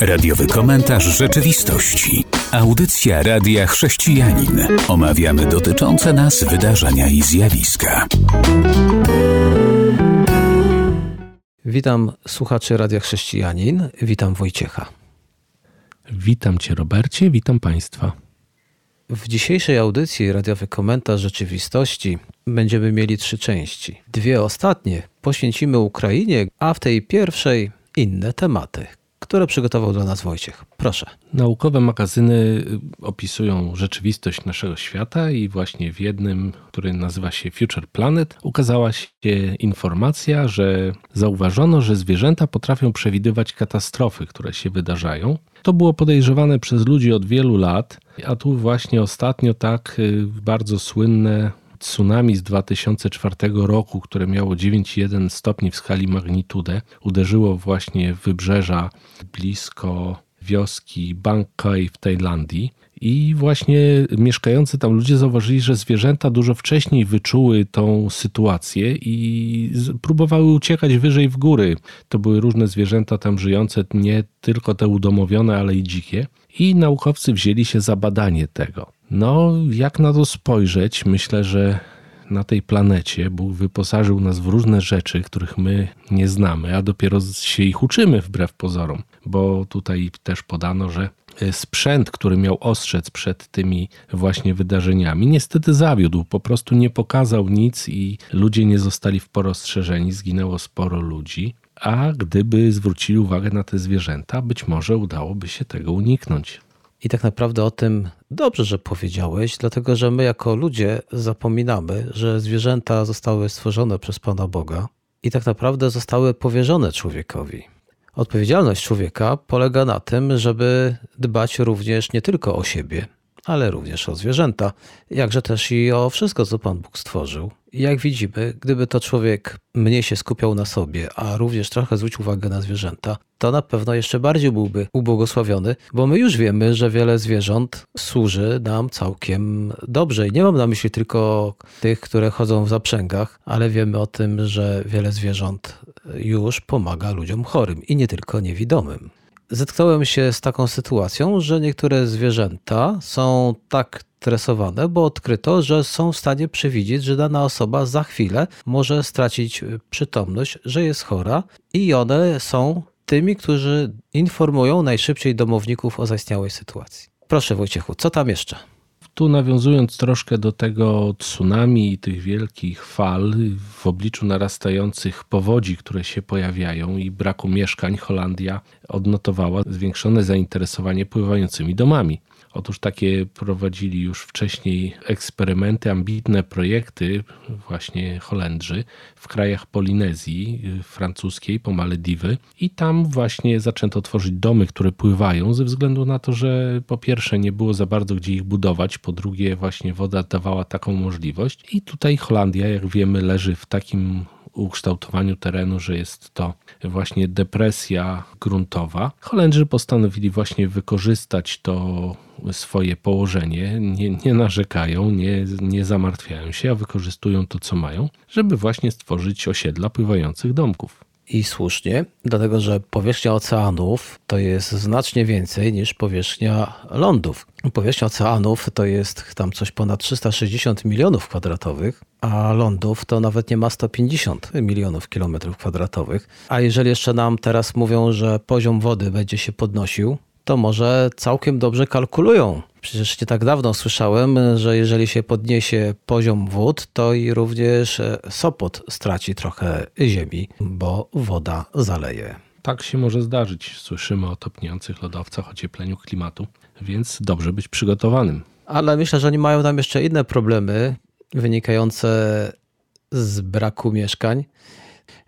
Radiowy komentarz rzeczywistości. Audycja Radia Chrześcijanin. Omawiamy dotyczące nas wydarzenia i zjawiska. Witam słuchaczy Radia Chrześcijanin. Witam Wojciecha. Witam Cię, Robercie, witam Państwa. W dzisiejszej audycji Radiowy Komentarz Rzeczywistości będziemy mieli trzy części. Dwie ostatnie poświęcimy Ukrainie, a w tej pierwszej inne tematy, które przygotował dla nas Wojciech. Proszę. Naukowe magazyny opisują rzeczywistość naszego świata i właśnie w jednym, który nazywa się Future Planet, ukazała się informacja, że zauważono, że zwierzęta potrafią przewidywać katastrofy, które się wydarzają. To było podejrzewane przez ludzi od wielu lat, a tu właśnie ostatnio tak y, bardzo słynne tsunami z 2004 roku, które miało 9,1 stopni w skali magnitudę, uderzyło właśnie w wybrzeża blisko wioski Bangkok w Tajlandii. I właśnie mieszkający tam ludzie zauważyli, że zwierzęta dużo wcześniej wyczuły tą sytuację i próbowały uciekać wyżej w góry. To były różne zwierzęta tam żyjące, nie tylko te udomowione, ale i dzikie. I naukowcy wzięli się za badanie tego. No, jak na to spojrzeć? Myślę, że na tej planecie Bóg wyposażył nas w różne rzeczy, których my nie znamy, a dopiero się ich uczymy wbrew pozorom, bo tutaj też podano, że sprzęt, który miał ostrzec przed tymi właśnie wydarzeniami, niestety zawiódł, po prostu nie pokazał nic i ludzie nie zostali w porostrzeżeni, zginęło sporo ludzi. A gdyby zwrócili uwagę na te zwierzęta, być może udałoby się tego uniknąć. I tak naprawdę o tym dobrze, że powiedziałeś, dlatego że my jako ludzie zapominamy, że zwierzęta zostały stworzone przez Pana Boga i tak naprawdę zostały powierzone człowiekowi. Odpowiedzialność człowieka polega na tym, żeby dbać również nie tylko o siebie, ale również o zwierzęta, jakże też i o wszystko, co Pan Bóg stworzył. Jak widzimy, gdyby to człowiek mniej się skupiał na sobie, a również trochę zwrócił uwagę na zwierzęta, to na pewno jeszcze bardziej byłby ubłogosławiony, bo my już wiemy, że wiele zwierząt służy nam całkiem dobrze. I nie mam na myśli tylko tych, które chodzą w zaprzęgach, ale wiemy o tym, że wiele zwierząt już pomaga ludziom chorym i nie tylko niewidomym zetknąłem się z taką sytuacją, że niektóre zwierzęta są tak tresowane, bo odkryto, że są w stanie przewidzieć, że dana osoba za chwilę może stracić przytomność, że jest chora i one są tymi, którzy informują najszybciej domowników o zaistniałej sytuacji. Proszę Wojciechu, co tam jeszcze? Tu nawiązując troszkę do tego tsunami i tych wielkich fal w obliczu narastających powodzi, które się pojawiają i braku mieszkań, Holandia odnotowała zwiększone zainteresowanie pływającymi domami. Otóż takie prowadzili już wcześniej eksperymenty, ambitne projekty, właśnie Holendrzy, w krajach Polinezji francuskiej, po Malediwy. I tam właśnie zaczęto tworzyć domy, które pływają, ze względu na to, że po pierwsze nie było za bardzo gdzie ich budować, po drugie właśnie woda dawała taką możliwość. I tutaj Holandia, jak wiemy, leży w takim ukształtowaniu terenu, że jest to właśnie depresja gruntowa. Holendrzy postanowili właśnie wykorzystać to swoje położenie, nie, nie narzekają, nie, nie zamartwiają się, a wykorzystują to, co mają, żeby właśnie stworzyć osiedla pływających domków. I słusznie, dlatego że powierzchnia oceanów to jest znacznie więcej niż powierzchnia lądów. Powierzchnia oceanów to jest tam coś ponad 360 milionów kwadratowych, a lądów to nawet nie ma 150 milionów kilometrów kwadratowych. A jeżeli jeszcze nam teraz mówią, że poziom wody będzie się podnosił, to może całkiem dobrze kalkulują. Przecież nie tak dawno słyszałem, że jeżeli się podniesie poziom wód, to i również e, Sopot straci trochę ziemi, bo woda zaleje. Tak się może zdarzyć. Słyszymy o topniejących lodowcach, ociepleniu klimatu, więc dobrze być przygotowanym. Ale myślę, że oni mają tam jeszcze inne problemy wynikające z braku mieszkań.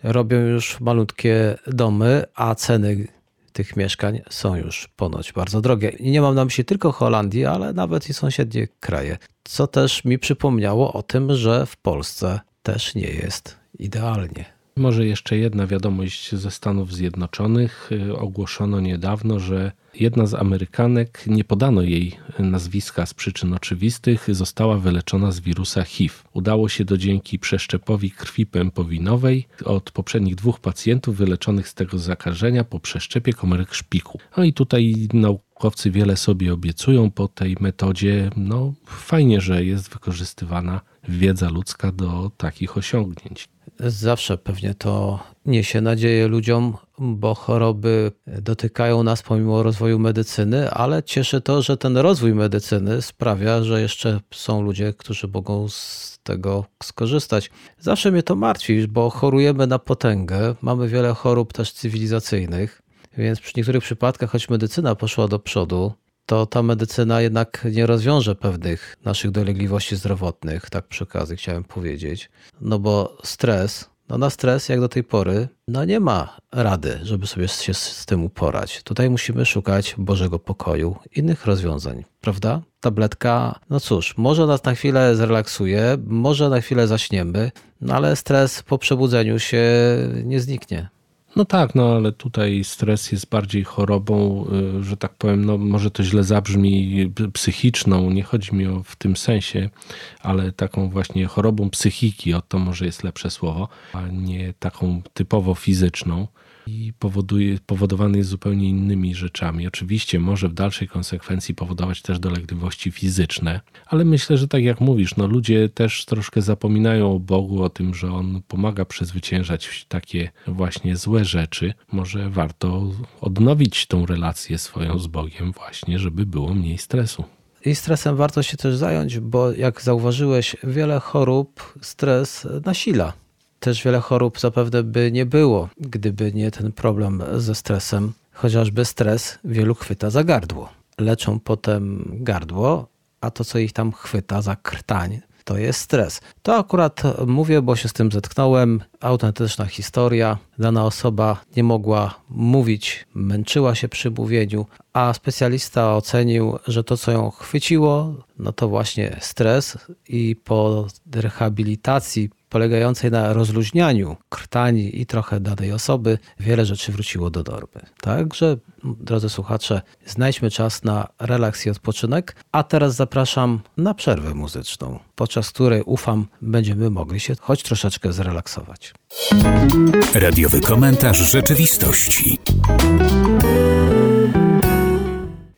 Robią już malutkie domy, a ceny tych mieszkań są już ponoć bardzo drogie. I nie mam na myśli tylko Holandii, ale nawet i sąsiednie kraje. Co też mi przypomniało o tym, że w Polsce też nie jest idealnie. Może jeszcze jedna wiadomość ze Stanów Zjednoczonych. Ogłoszono niedawno, że jedna z Amerykanek, nie podano jej nazwiska z przyczyn oczywistych, została wyleczona z wirusa HIV. Udało się to dzięki przeszczepowi krwi pępowinowej od poprzednich dwóch pacjentów wyleczonych z tego zakażenia po przeszczepie komórek szpiku. No i tutaj naukowcy wiele sobie obiecują po tej metodzie. No fajnie, że jest wykorzystywana wiedza ludzka do takich osiągnięć. Zawsze pewnie to niesie nadzieję ludziom, bo choroby dotykają nas pomimo rozwoju medycyny, ale cieszy to, że ten rozwój medycyny sprawia, że jeszcze są ludzie, którzy mogą z tego skorzystać. Zawsze mnie to martwi, bo chorujemy na potęgę, mamy wiele chorób też cywilizacyjnych, więc przy niektórych przypadkach, choć medycyna poszła do przodu, to ta medycyna jednak nie rozwiąże pewnych naszych dolegliwości zdrowotnych, tak przy okazji chciałem powiedzieć. No bo stres, no na stres jak do tej pory, no nie ma rady, żeby sobie się z tym uporać. Tutaj musimy szukać Bożego pokoju, innych rozwiązań, prawda? Tabletka, no cóż, może nas na chwilę zrelaksuje, może na chwilę zaśniemy, no ale stres po przebudzeniu się nie zniknie. No tak, no ale tutaj stres jest bardziej chorobą, y, że tak powiem, no może to źle zabrzmi, psychiczną, nie chodzi mi o w tym sensie, ale taką właśnie chorobą psychiki, o to może jest lepsze słowo, a nie taką typowo fizyczną i powoduje, powodowany jest zupełnie innymi rzeczami. Oczywiście może w dalszej konsekwencji powodować też dolegliwości fizyczne, ale myślę, że tak jak mówisz, no ludzie też troszkę zapominają o Bogu, o tym, że On pomaga przezwyciężać takie właśnie złe rzeczy. Może warto odnowić tą relację swoją z Bogiem właśnie, żeby było mniej stresu. I stresem warto się też zająć, bo jak zauważyłeś, wiele chorób stres nasila też wiele chorób zapewne by nie było, gdyby nie ten problem ze stresem. Chociażby stres wielu chwyta za gardło. Leczą potem gardło, a to, co ich tam chwyta za krtań, to jest stres. To akurat mówię, bo się z tym zetknąłem. Autentyczna historia. Dana osoba nie mogła mówić, męczyła się przy mówieniu, a specjalista ocenił, że to, co ją chwyciło, no to właśnie stres i po rehabilitacji polegającej na rozluźnianiu krtani i trochę danej osoby, wiele rzeczy wróciło do normy. Także, drodzy słuchacze, znajdźmy czas na relaks i odpoczynek, a teraz zapraszam na przerwę muzyczną, podczas której ufam, będziemy mogli się choć troszeczkę zrelaksować. Radiowy komentarz rzeczywistości.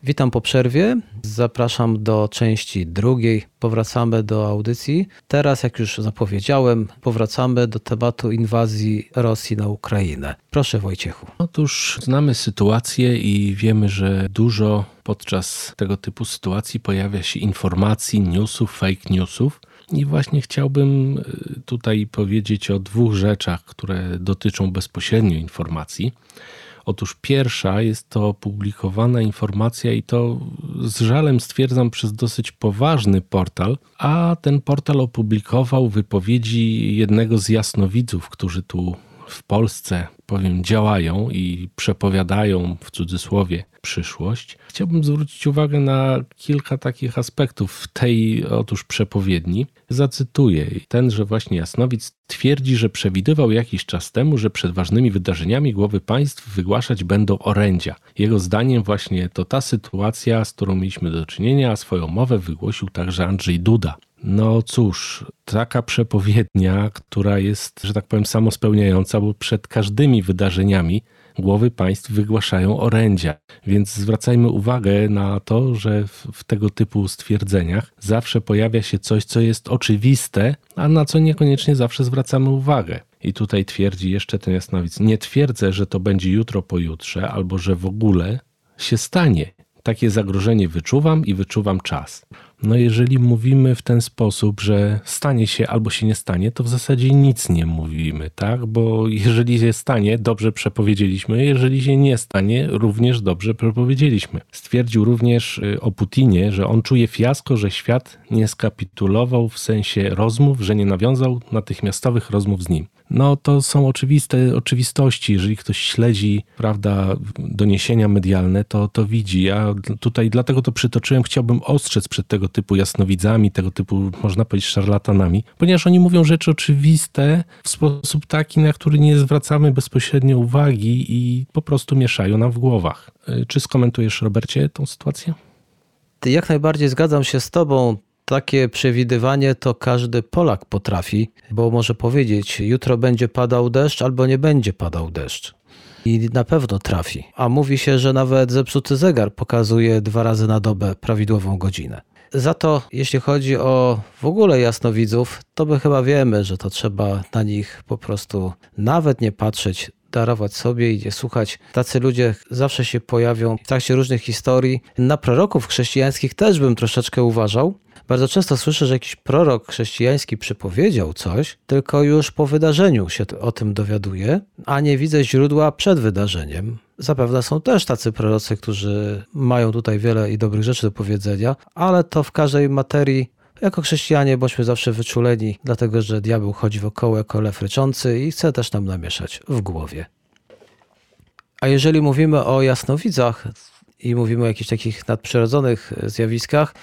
Witam po przerwie. Zapraszam do części drugiej. Powracamy do audycji. Teraz, jak już zapowiedziałem, powracamy do tematu inwazji Rosji na Ukrainę. Proszę Wojciechu. Otóż znamy sytuację i wiemy, że dużo podczas tego typu sytuacji pojawia się informacji, newsów, fake newsów. I właśnie chciałbym y, tutaj powiedzieć o dwóch rzeczach, które dotyczą bezpośrednio informacji. Otóż pierwsza jest to opublikowana informacja i to z żalem stwierdzam przez dosyć poważny portal, a ten portal opublikował wypowiedzi jednego z jasnowidzów, którzy tu w Polsce, powiem, działają i przepowiadają w cudzysłowie przyszłość, chciałbym zwrócić uwagę na kilka takich aspektów tej otóż przepowiedni. Zacytuję. Tenże właśnie Jasnowic twierdzi, że przewidywał jakiś czas temu, że przed ważnymi wydarzeniami głowy państw wygłaszać będą orędzia. Jego zdaniem właśnie to ta sytuacja, z którą mieliśmy do czynienia, a swoją mowę wygłosił także Andrzej Duda. No cóż, taka przepowiednia, która jest, że tak powiem, samospełniająca, bo przed każdymi wydarzeniami głowy państw wygłaszają orędzia. Więc zwracajmy uwagę na to, że w, w, tego typu stwierdzeniach zawsze pojawia się coś, co jest oczywiste, a na co niekoniecznie zawsze zwracamy uwagę. I tutaj twierdzi jeszcze ten jasnowic: Nie twierdzę, że to będzie jutro, pojutrze, albo że w ogóle się stanie. Takie zagrożenie wyczuwam i wyczuwam czas. No jeżeli mówimy w ten sposób, że stanie się albo się nie stanie, to w zasadzie nic nie mówimy, tak? Bo jeżeli się stanie, dobrze przepowiedzieliśmy, jeżeli się nie stanie, również dobrze przepowiedzieliśmy. Stwierdził również y, o Putinie, że on czuje fiasko, że świat nie skapitulował w sensie rozmów, że nie nawiązał natychmiastowych rozmów z nim. No to są oczywiste oczywistości. Jeżeli ktoś śledzi, prawda, doniesienia medialne, to, to widzi. Ja tutaj dlatego to przytoczyłem, chciałbym ostrzec przed tego typu jasnowidzami, tego typu, można powiedzieć, szarlatanami, ponieważ oni mówią rzeczy oczywiste w sposób taki, na który nie zwracamy bezpośrednio uwagi i po prostu mieszają nam w głowach. Y, czy skomentujesz, Robercie, tą sytuację? Jak najbardziej zgadzam się z Tobą. Takie przewidywanie to każdy Polak potrafi, bo może powiedzieć, jutro będzie padał deszcz albo nie będzie padał deszcz. I na pewno trafi. A mówi się, że nawet zepsuty zegar pokazuje dwa razy na dobę prawidłową godzinę. Za to, jeśli chodzi o w ogóle jasnowidzów, to my chyba wiemy, że to trzeba na nich po prostu nawet nie patrzeć, darować sobie i nie słuchać. Tacy ludzie zawsze się pojawią w trakcie różnych historii. Na proroków chrześcijańskich też bym troszeczkę uważał. Bardzo często słyszę, że jakiś prorok chrześcijański przepowiedział coś, tylko już po wydarzeniu się o tym dowiaduje, a nie widzę źródła przed wydarzeniem. Zapewne są też tacy prorocy, którzy mają tutaj wiele i dobrych rzeczy do powiedzenia, ale to w każdej materii jako chrześcijanie bądźmy zawsze wyczuleni, dlatego że diabeł chodzi wokoło jako lew ryczący i chce też nam namieszać w głowie. A jeżeli mówimy o jasnowidzach i mówimy o jakichś takich nadprzyrodzonych zjawiskach,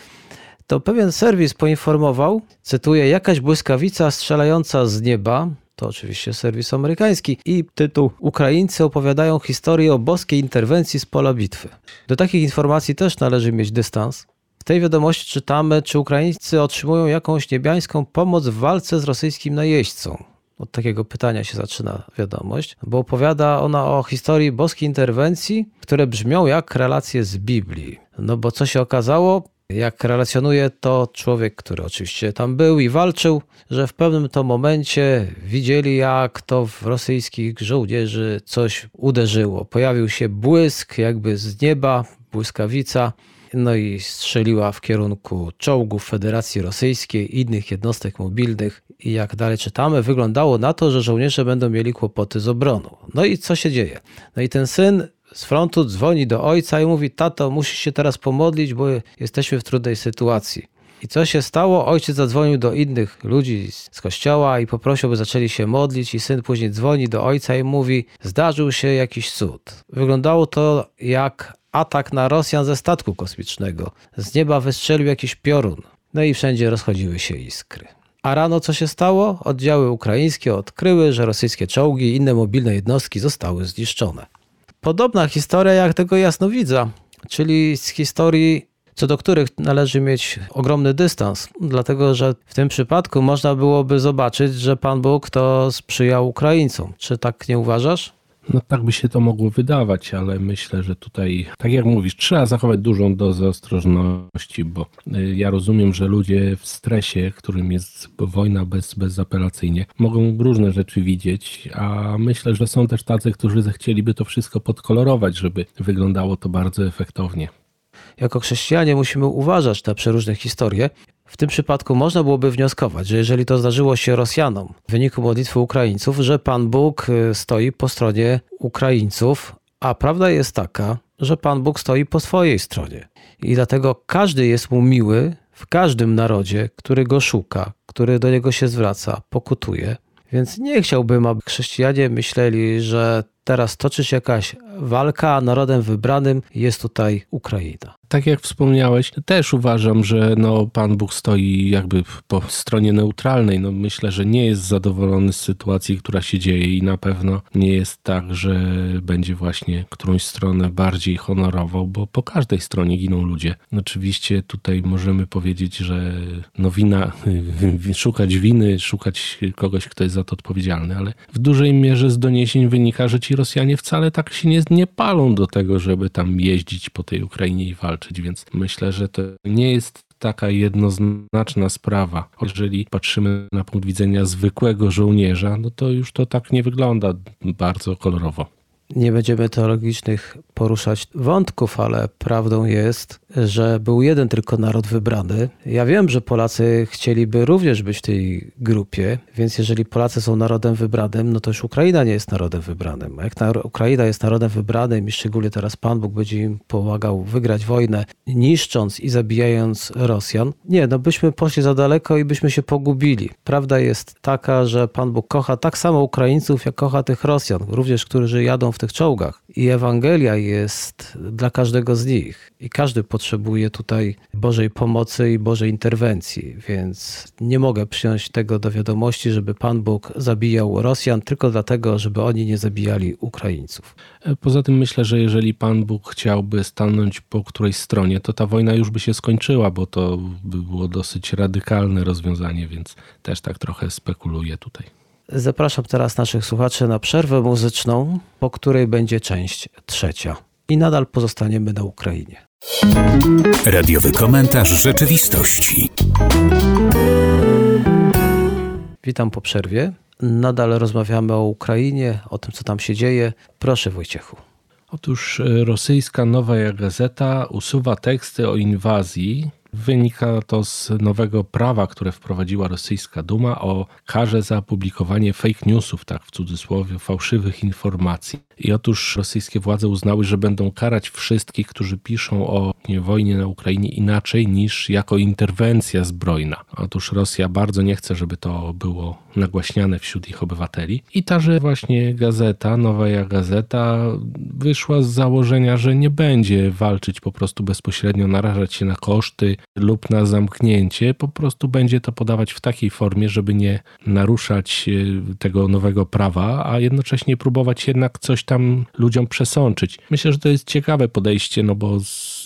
to pewien serwis poinformował, cytuję, jakaś błyskawica strzelająca z nieba, to oczywiście serwis amerykański, i tytuł Ukraińcy opowiadają historię o boskiej interwencji z pola bitwy. Do takich informacji też należy mieć dystans, tej wiadomości czytamy, czy Ukraińcy otrzymują jakąś niebiańską pomoc w walce z rosyjskim najeźdźcą. Od takiego pytania się zaczyna wiadomość, bo opowiada ona o historii boskiej interwencji, które brzmią jak relacje z Biblii. No bo co się okazało? Jak relacjonuje to człowiek, który oczywiście tam był i walczył, że w pewnym to momencie widzieli, jak to w rosyjskich żołnierzy coś uderzyło. Pojawił się błysk jakby z nieba, błyskawica, no i strzeliła w kierunku czołgów Federacji Rosyjskiej innych jednostek mobilnych. I jak dalej czytamy, wyglądało na to, że żołnierze będą mieli kłopoty z obroną. No i co się dzieje? No i ten syn z frontu dzwoni do ojca i mówi: Tato, musisz się teraz pomodlić, bo jesteśmy w trudnej sytuacji. I co się stało? Ojciec zadzwonił do innych ludzi z kościoła i poprosił, by zaczęli się modlić. I syn później dzwoni do ojca i mówi: Zdarzył się jakiś cud. Wyglądało to jak atak na Rosjan ze statku kosmicznego. Z nieba wystrzelił jakiś piorun. No i wszędzie rozchodziły się iskry. A rano co się stało? Oddziały ukraińskie odkryły, że rosyjskie czołgi i inne mobilne jednostki zostały zniszczone. Podobna historia jak tego jasnowidza, czyli z historii, co do których należy mieć ogromny dystans, dlatego że w tym przypadku można byłoby zobaczyć, że Pan Bóg to sprzyjał Ukraińcom. Czy tak nie uważasz? No tak by się to mogło wydawać, ale myślę, że tutaj, tak jak mówisz, trzeba zachować dużą dozę ostrożności, bo y, ja rozumiem, że ludzie w stresie, którym jest wojna bez, bezapelacyjnie, mogą różne rzeczy widzieć, a myślę, że są też tacy, którzy zechcieliby to wszystko podkolorować, żeby wyglądało to bardzo efektownie. Jako chrześcijanie musimy uważać na przeróżne historie, w tym przypadku można byłoby wnioskować, że jeżeli to zdarzyło się Rosjanom w wyniku modlitwy Ukraińców, że Pan Bóg y, stoi po stronie Ukraińców, a prawda jest taka, że Pan Bóg stoi po swojej stronie. I dlatego każdy jest mu miły w każdym narodzie, który go szuka, który do niego się zwraca, pokutuje. Więc nie chciałbym, aby chrześcijanie myśleli, że teraz toczy się jakaś walka, a narodem wybranym jest tutaj Ukraina. Tak jak wspomniałeś, też uważam, że no, Pan Bóg stoi jakby po stronie neutralnej. No, myślę, że nie jest zadowolony z sytuacji, która się dzieje i na pewno nie jest tak, że będzie właśnie którąś stronę bardziej honorował, bo po każdej stronie giną ludzie. Oczywiście tutaj możemy powiedzieć, że no wina, szukać winy, szukać kogoś, kto jest za to odpowiedzialny, ale w dużej mierze z doniesień wynika, że ci Rosjanie wcale tak się nie, nie palą do tego, żeby tam jeździć po tej Ukrainie i walczyć, więc myślę, że to nie jest taka jednoznaczna sprawa. Jeżeli patrzymy na punkt widzenia zwykłego żołnierza, no to już to tak nie wygląda bardzo kolorowo. Nie będziemy teologicznych poruszać wątków, ale prawdą jest, że był jeden tylko naród wybrany. Ja wiem, że Polacy chcieliby również być w tej grupie, więc jeżeli Polacy są narodem wybranym, no to już Ukraina nie jest narodem wybranym. A jak Ukraina jest narodem wybranym i szczególnie teraz Pan Bóg będzie im pomagał wygrać wojnę, niszcząc i zabijając Rosjan, nie, no byśmy poszli za daleko i byśmy się pogubili. Prawda jest taka, że Pan Bóg kocha tak samo Ukraińców, jak kocha tych Rosjan, również którzy jadą w tych czołgach. I Ewangelia jest dla każdego z nich. I każdy potrzebuje tutaj Bożej pomocy i Bożej interwencji, więc nie mogę przyjąć tego do wiadomości, żeby Pan Bóg zabijał Rosjan tylko dlatego, żeby oni nie zabijali Ukraińców. Poza tym myślę, że jeżeli Pan Bóg chciałby stanąć po którejś stronie, to ta wojna już by się skończyła, bo to by było dosyć radykalne rozwiązanie, więc też tak trochę spekuluję tutaj. Zapraszam teraz naszych słuchaczy na przerwę muzyczną, po której będzie część trzecia. I nadal pozostaniemy na Ukrainie. Radiowy komentarz rzeczywistości. Witam po przerwie. Nadal rozmawiamy o Ukrainie, o tym, co tam się dzieje. Proszę, Wojciechu. Otóż e, rosyjska Nowa Gazeta usuwa teksty o inwazji Wynika to z nowego prawa, które wprowadziła rosyjska Duma o karze za publikowanie fake newsów, tak w cudzysłowie, fałszywych informacji. I otóż rosyjskie władze uznały, że będą karać wszystkich, którzy piszą o wojnie na Ukrainie inaczej niż jako interwencja zbrojna. Otóż Rosja bardzo nie chce, żeby to było nagłaśniane wśród ich obywateli. I że właśnie gazeta, Nowa Gazeta, wyszła z założenia, że nie będzie walczyć po prostu bezpośrednio, narażać się na koszty lub na zamknięcie. Po prostu będzie to podawać w takiej formie, żeby nie naruszać e, tego nowego prawa, a jednocześnie próbować jednak coś tam ludziom przesączyć. Myślę, że to jest ciekawe podejście, no bo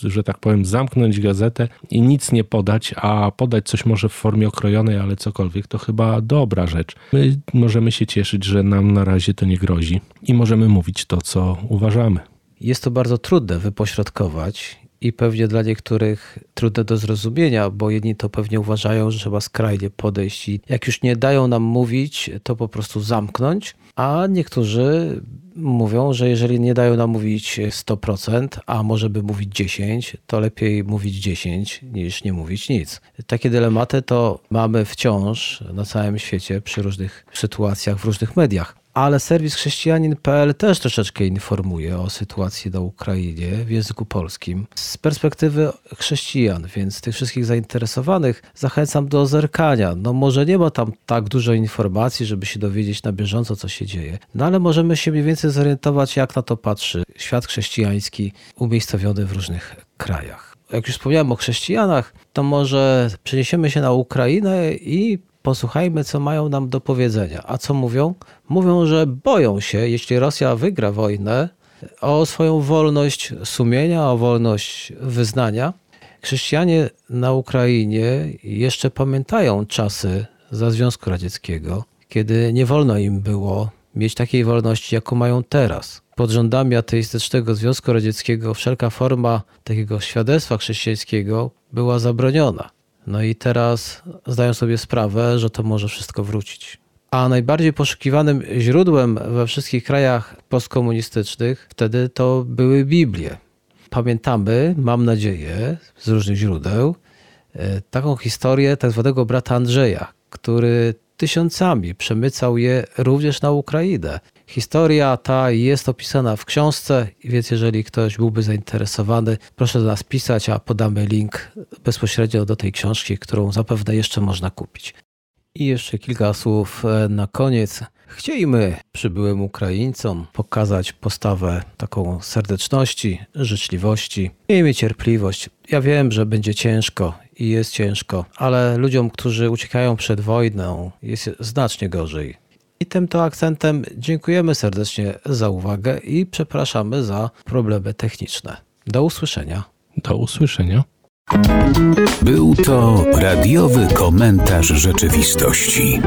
że tak powiem, zamknąć gazetę i nic nie podać, a podać coś może w formie okrojonej, ale cokolwiek, to chyba dobra rzecz. My możemy się cieszyć, że nam na razie to nie grozi i możemy mówić to, co uważamy. Jest to bardzo trudne wypośrodkować i pewnie dla niektórych trudne do zrozumienia, bo jedni to pewnie uważają, że trzeba skrajnie podejść i jak już nie dają nam mówić, to po prostu zamknąć, a niektórzy mówią, że jeżeli nie dają nam mówić 100%, a może by mówić 10, to lepiej mówić 10 niż nie mówić nic. Takie dylematy to mamy wciąż na całym świecie przy różnych sytuacjach w różnych mediach ale serwis chrześcijanin.pl też troszeczkę informuje o sytuacji na Ukrainie w języku polskim z perspektywy chrześcijan, więc tych wszystkich zainteresowanych zachęcam do zerkania. No może nie ma tam tak dużo informacji, żeby się dowiedzieć na bieżąco, co się dzieje, no ale możemy się mniej więcej zorientować, jak na to patrzy świat chrześcijański umiejscowiony w różnych krajach. Jak już wspomniałem o chrześcijanach, to może przeniesiemy się na Ukrainę i posłuchajmy, co mają nam do powiedzenia. A co mówią? Mówią, że boją się, jeśli Rosja wygra wojnę, o swoją wolność sumienia, o wolność wyznania. Chrześcijanie na Ukrainie jeszcze pamiętają czasy za Związku Radzieckiego, kiedy nie wolno im było mieć takiej wolności, jaką mają teraz. Pod rządami ateistycznego Związku Radzieckiego wszelka forma takiego świadectwa chrześcijańskiego była zabroniona. No i teraz zdają sobie sprawę, że to może wszystko wrócić. A najbardziej poszukiwanym źródłem we wszystkich krajach postkomunistycznych wtedy to były Biblie. Pamiętamy, mam nadzieję, z różnych źródeł, e, taką historię tak zwanego brata Andrzeja, który tysiącami przemycał je również na Ukrainę. Historia ta jest opisana w książce, więc jeżeli ktoś byłby zainteresowany, proszę do nas pisać, a podamy link bezpośrednio do tej książki, którą zapewne jeszcze można kupić. I jeszcze kilka słów e, na koniec. Chcielibyśmy przybyłym Ukraińcom pokazać postawę taką serdeczności, życzliwości. Miejmy cierpliwość. Ja wiem, że będzie ciężko i jest ciężko, ale ludziom, którzy uciekają przed wojną, jest znacznie gorzej. I tym to akcentem dziękujemy serdecznie za uwagę i przepraszamy za problemy techniczne. Do usłyszenia. Do usłyszenia. Był to radiowy komentarz rzeczywistości.